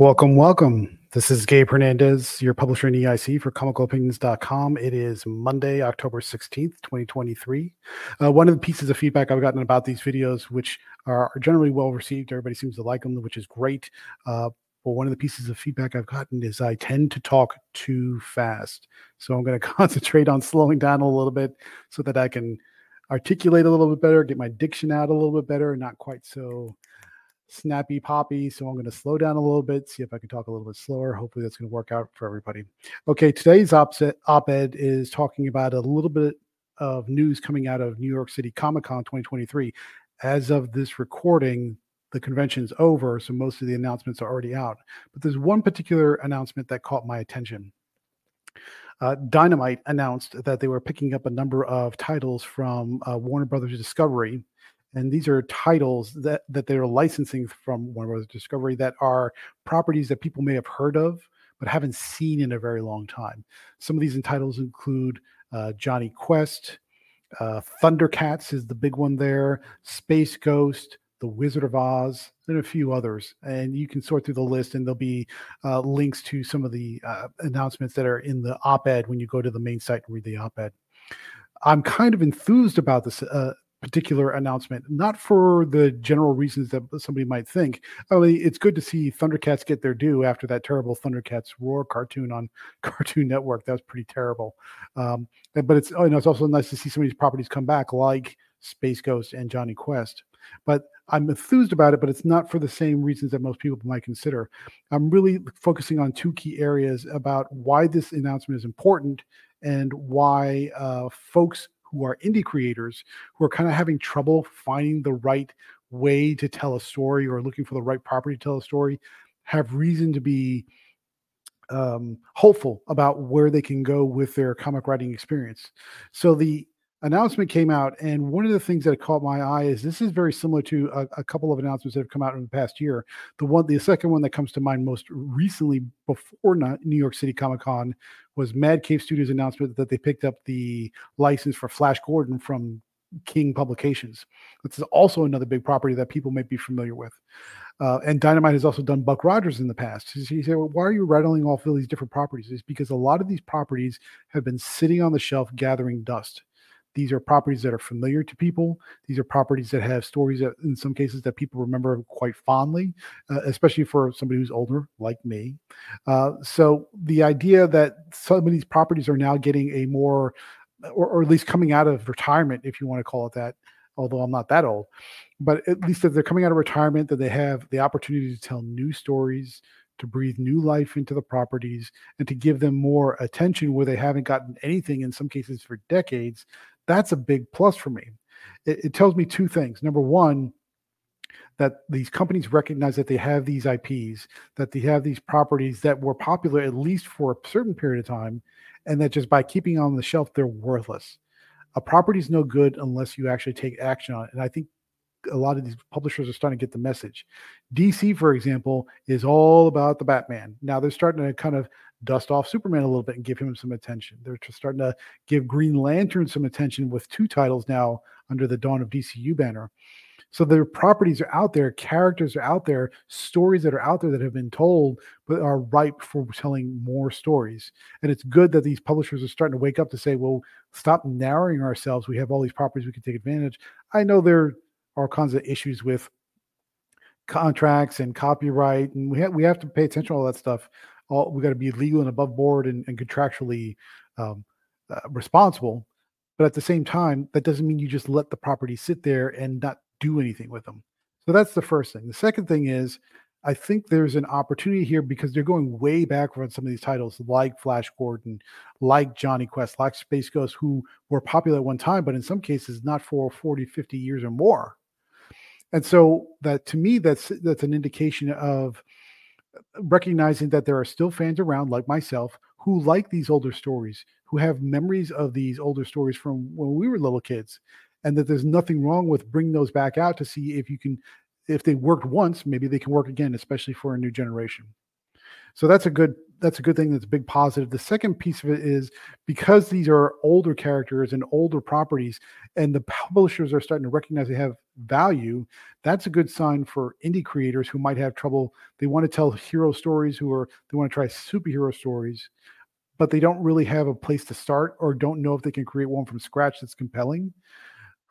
Welcome, welcome. This is Gabe Hernandez, your publisher in EIC for comicalopinions.com. It is Monday, October 16th, 2023. Uh, one of the pieces of feedback I've gotten about these videos, which are, generally well received, everybody seems to like them, which is great. Uh, but one of the pieces of feedback I've gotten is I tend to talk too fast. So I'm going to concentrate on slowing down a little bit so that I can articulate a little bit better, get my diction out a little bit better, not quite so snappy poppy. So I'm going to slow down a little bit, see if I can talk a little bit slower. Hopefully that's going to work out for everybody. Okay, today's op-ed is talking about a little bit of news coming out of New York City Comic Con 2023. As of this recording, the convention's over, so most of the announcements are already out. But there's one particular announcement that caught my attention. Uh, Dynamite announced that they were picking up a number of titles from uh, Warner Brothers Discovery and these are titles that that they're licensing from Warner Brothers Discovery that are properties that people may have heard of but haven't seen in a very long time. Some of these titles include uh, Jonny Quest, uh, Thundercats is the big one there, Space Ghost, The Wizard of Oz, and a few others. And you can sort through the list, and there'll be uh, links to some of the uh, announcements that are in the op-ed when you go to the main site and read the op-ed. I'm kind of enthused about this uh, particular announcement, not for the general reasons that somebody might think. I mean, it's good to see Thundercats get their due after that terrible Thundercats Roar cartoon on Cartoon Network. That was pretty terrible. Um, but it's you know it's also nice to see some of these properties come back, like Space Ghost and Jonny Quest. But I'm enthused about it, but it's not for the same reasons that most people might consider. I'm really focusing on two key areas about why this announcement is important and why uh, folks who are indie creators who are kind of having trouble finding the right way to tell a story or looking for the right property to tell a story have reason to be um, hopeful about where they can go with their comic writing experience. So the announcement came out, and one of the things that caught my eye is this is very similar to a, a, couple of announcements that have come out in the past year. The one, the second one that comes to mind most recently before New York City Comic Con was Mad Cave Studios' announcement that they picked up the license for Flash Gordon from King Publications. This is also another big property that people may be familiar with. Uh, and Dynamite has also done Buck Rogers in the past. You say, well, why are you rattling off all these different properties? It's because a lot of these properties have been sitting on the shelf gathering dust. These are properties that are familiar to people. These are properties that have stories that, in some cases, that people remember quite fondly, uh, especially for somebody who's older, like me. Uh, so the idea that some of these properties are now getting a more, or, or, at least coming out of retirement, if you want to call it that, although I'm not that old, but at least that they're coming out of retirement, that they have the opportunity to tell new stories, to breathe new life into the properties and to give them more attention where they haven't gotten anything in some cases for decades that's a big plus for me. It, it tells me two things. Number one, that these companies recognize that they have these IPs, that they have these properties that were popular at least for a certain period of time, and that just by keeping on the shelf, they're worthless. A property is no good unless you actually take action on it. And I think a lot of these publishers are starting to get the message. DC, for example, is all about the Batman. Now they're starting to kind of dust off Superman a little bit and give him some attention. They're starting to give Green Lantern some attention with two titles now under the Dawn of DCU banner. So their properties are out there, characters are out there, stories that are out there that have been told, but are ripe for telling more stories. And it's good that these publishers are starting to wake up to say, well, stop narrowing ourselves. We have all these properties we can take advantage. I know there are kinds of issues with contracts and copyright, and we have we have to pay attention to all that stuff all we got to be legal and above board and, and contractually um, uh, responsible. But at the same time, that doesn't mean you just let the property sit there and not do anything with them. So that's the first thing. The second thing is, I think there's an opportunity here because they're going way back on some of these titles, like Flash Gordon, like Jonny Quest, like Space Ghost, who were popular at one time, but in some cases not for 40, 50 years or more. And so that to me, that's that's an indication of recognizing that there are still fans around like myself who like these older stories, who have memories of these older stories from when we were little kids, and that there's nothing wrong with bringing those back out to see if you can, if they worked once, maybe they can work again, especially for a new generation. So that's a good that's a good thing. That's a big positive. The second piece of it is because these are older characters and older properties, and the publishers are starting to recognize they have value. That's a good sign for indie creators who might have trouble. They want to tell hero stories, who are they want to try superhero stories, but they don't really have a place to start or don't know if they can create one from scratch that's compelling.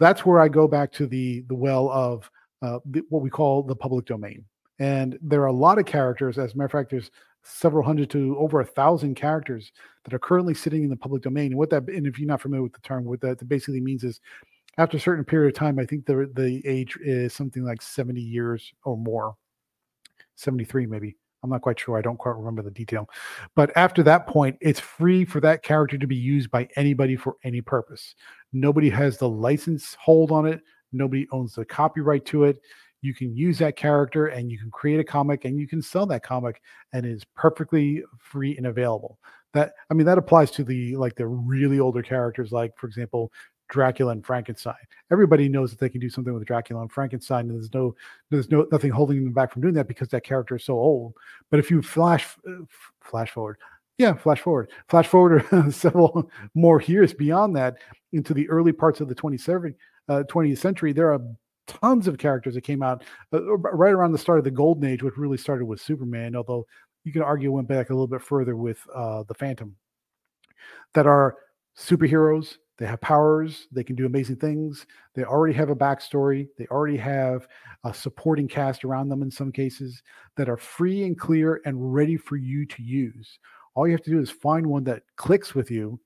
That's where I go back to the the well of uh, the, what we call the public domain. And there are a lot of characters. As a matter of fact, there's several hundred to over a thousand characters that are currently sitting in the public domain. And what that, and if you're not familiar with the term, what that basically means is after a certain period of time, I think the the age is something like 70 years or more, 73 maybe. I'm not quite sure. I don't quite remember the detail. But after that point, it's free for that character to be used by anybody for any purpose. Nobody has the license hold on it. Nobody owns the copyright to it you can use that character and you can create a comic and you can sell that comic and it is perfectly free and available. That i mean that applies to the like the really older characters like for example dracula and frankenstein. Everybody knows that they can do something with dracula and frankenstein and there's no there's no nothing holding them back from doing that because that character is so old. But if you flash uh, flash forward yeah flash forward flash forward several more years beyond that into the early parts of the 27th uh, 20th century there are tons of characters that came out uh, right around the start of the golden age, which really started with Superman, although you can argue it went back a little bit further with uh, the Phantom, that are superheroes. They have powers. They can do amazing things. They already have a backstory. They already have a supporting cast around them in some cases that are free and clear and ready for you to use. All you have to do is find one that clicks with you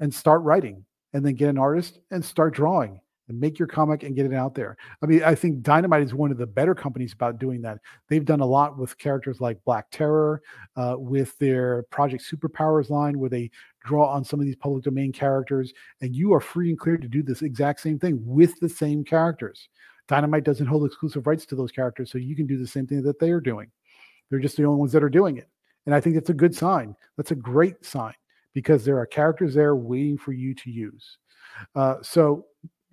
and start writing, and then get an artist and start drawing and make your comic and get it out there. I mean, I think Dynamite is one of the better companies about doing that. They've done a lot with characters like Black Terror, uh, with their Project Superpowers line, where they draw on some of these public domain characters, and you are free and clear to do this exact same thing with the same characters. Dynamite doesn't hold exclusive rights to those characters, so you can do the same thing that they are doing. They're just the only ones that are doing it. And I think that's a good sign. That's a great sign because there are characters there waiting for you to use. Uh, so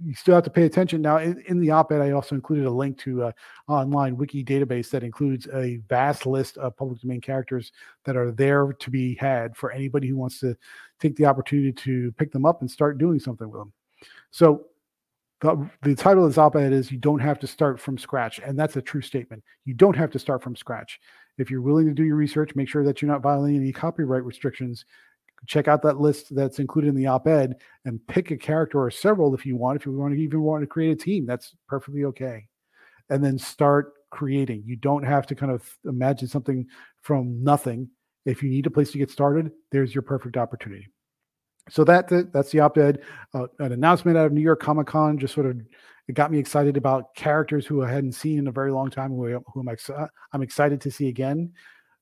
you still have to pay attention. Now, in, in the op-ed, I also included a link to an online wiki database that includes a vast list of public domain characters that are there to be had for anybody who wants to take the opportunity to pick them up and start doing something with them. So the, the title of this op-ed is "You don't have to start from scratch," and that's a true statement. You don't have to start from scratch. If you're willing to do your research, make sure that you're not violating any copyright restrictions check out that list that's included in the op-ed and pick a character or several if you want if you want to even want to create a team that's perfectly okay. And then start creating. You don't have to kind of imagine something from nothing. If you need a place to get started there's your perfect opportunity. So that that's the op-ed uh, an announcement out of new york comic con just sort of it got me excited about characters who i hadn't seen in a very long time who, who I'm, I'm excited to see again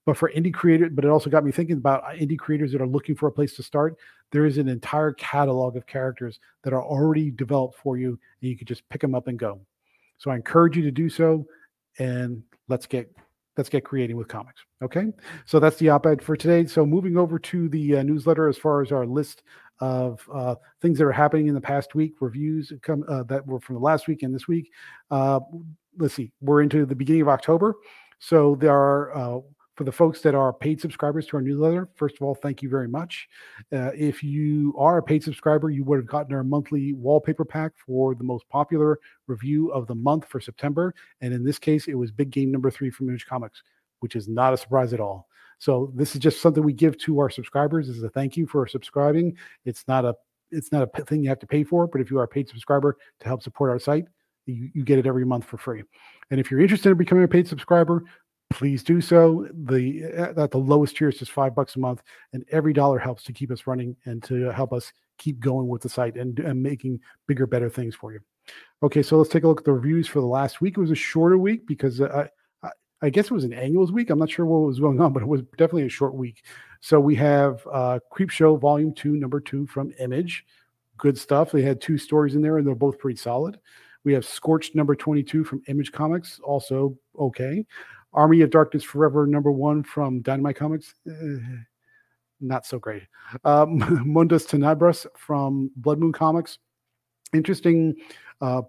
but for indie creators, but it also got me thinking about uh, indie creators that are looking for a place to start. There is an entire catalog of characters that are already developed for you, and you can just pick them up and go. So I encourage you to do so, and let's get let's get creating with comics. Okay, so that's the op-ed for today. So moving over to the uh, newsletter, as far as our list of uh, things that are happening in the past week, reviews come uh, that were from the last week and this week. Uh, let's see, we're into the beginning of October, so there are uh, for the folks that are paid subscribers to our newsletter, first of all, thank you very much. Uh, if you are a paid subscriber, you would have gotten our monthly wallpaper pack for the most popular review of the month for September. And in this case, it was Big Game number three from Image Comics, which is not a surprise at all. So this is just something we give to our subscribers as a thank you for subscribing. It's not a it's not a thing you have to pay for, but if you are a paid subscriber to help support our site, you, you get it every month for free. And if you're interested in becoming a paid subscriber, please do so. The at the lowest tier is just five bucks a month, and every dollar helps to keep us running and to help us keep going with the site and, and making bigger, better things for you. Okay, so let's take a look at the reviews for the last week. It was a shorter week because uh, I, I guess it was an annuals week. I'm not sure what was going on, but it was definitely a short week. So we have uh, Creepshow Volume Two, Number Two from Image. Good stuff. They had two stories in there, and they're both pretty solid. We have Scorched Number 22 from Image Comics, also okay. Army of Darkness Forever number one from Dynamite Comics. Uh, not so great. Um, Mundos Tenebras from Blood Moon Comics. Interesting uh,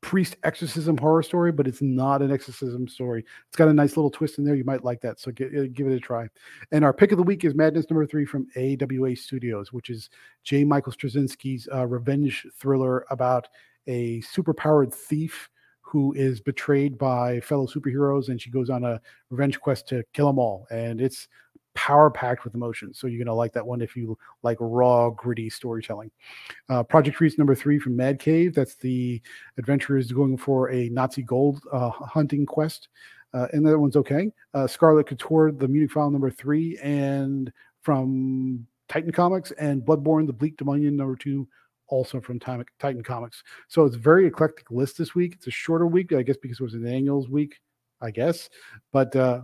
priest exorcism horror story, but it's not an exorcism story. It's got a nice little twist in there. You might like that. So give, uh, give it a try. And our pick of the week is Madness number three from AWA Studios, which is J. Michael Straczynski's uh, revenge thriller about a superpowered thief who is betrayed by fellow superheroes and she goes on a revenge quest to kill them all. And it's power packed with emotion. So you're going to like that one if you like raw, gritty storytelling. Uh, Project Freeze number three from Mad Cave. That's the adventurers going for a Nazi gold uh, hunting quest. Uh, and that one's okay. Uh, Scarlett Couture, the Munich file number three, and from Titan Comics, and Bloodborne, the Bleak Dominion number two, also from Titan Comics. So it's very eclectic list this week. It's a shorter week, I guess, because it was an annuals week, I guess. But uh,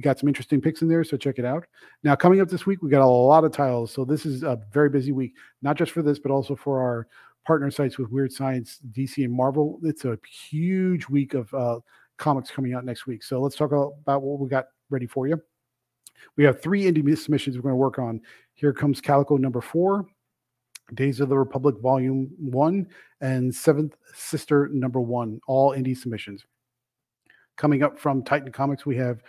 got some interesting picks in there, so check it out. Now, coming up this week, we got a lot of titles. So this is a very busy week, not just for this, but also for our partner sites with Weird Science, DC, and Marvel. It's a huge week of uh, comics coming out next week. So let's talk about what we got ready for you. We have three indie submissions we're going to work on. Here comes Calico number four, Days of the Republic Volume One, and Seventh Sister number one, all indie submissions. Coming up from Titan Comics, we have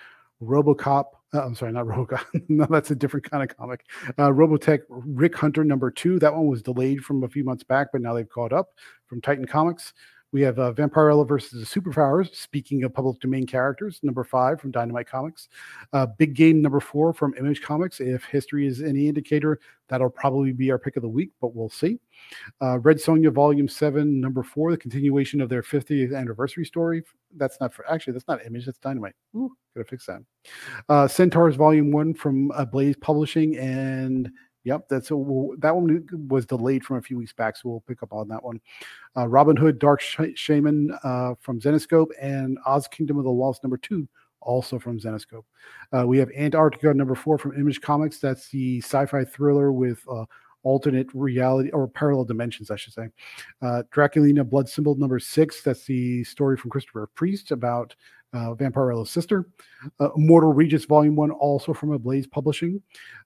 RoboCop. Uh, I'm sorry, not RoboCop. no, that's a different kind of comic. Uh, Robotech Rick Hunter number two. That one was delayed from a few months back, but now they've caught up from Titan Comics. We have uh, Vampirella versus the Superpowers. Speaking of public domain characters, number five from Dynamite Comics. Uh, Big Game number four from Image Comics. If history is any indicator, that'll probably be our pick of the week, but we'll see. Uh, Red Sonja Volume Seven, number four, the continuation of their 50th anniversary story. That's not for actually, that's not Image, that's Dynamite. Ooh, gotta fix that. Uh, Centaurs Volume One from uh, Blaze Publishing and Yep, that's a, we'll, that one was delayed from a few weeks back, so we'll pick up on that one. Uh, Robin Hood, Dark Sh- Shaman uh, from Zenescope, and Oz Kingdom of the Lost number two, also from Zenescope. Uh, we have Antarctica number four from Image Comics. That's the sci-fi thriller with uh, alternate reality or parallel dimensions, I should say. Uh, Draculina Blood Simple number six. That's the story from Christopher Priest about uh, Vampirella's sister. Uh, Immortal Regis Volume 1, also from Ablaze Publishing.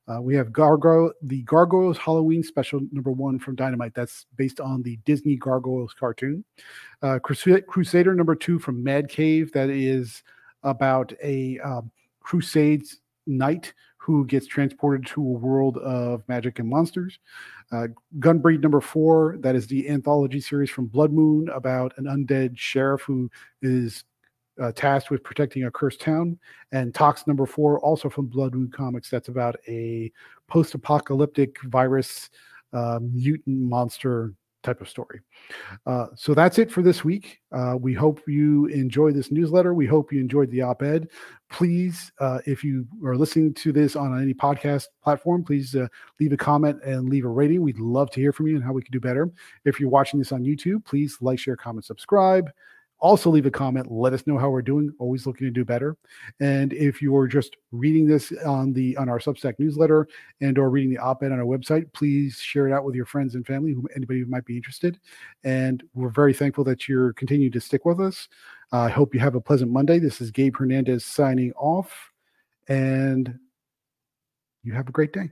Uh, we have Gargoyle, the Gargoyles Halloween Special number one from Dynamite. That's based on the Disney Gargoyles cartoon. Uh, Crusader number two from Mad Cave. That is about a um, Crusades knight who gets transported to a world of magic and monsters. Uh, Gunbreed number four, that is the anthology series from Blood Moon about an undead sheriff who is uh, tasked with protecting a cursed town. And Tox number four, also from Blood Moon Comics, that's about a post apocalyptic virus uh, mutant monster type of story. Uh, so that's it for this week. Uh, we hope you enjoy this newsletter. We hope you enjoyed the op ed. Please, uh, if you are listening to this on any podcast platform, please uh, leave a comment and leave a rating. We'd love to hear from you and how we can do better. If you're watching this on YouTube, please like, share, comment, subscribe. Also, leave a comment. Let us know how we're doing. Always looking to do better. And if you are just reading this on the on our Substack newsletter and or reading the op-ed on our website, please share it out with your friends and family, who anybody who might be interested. And we're very thankful that you're continuing to stick with us. I uh, hope you have a pleasant Monday. This is Gabe Hernandez signing off, and you have a great day.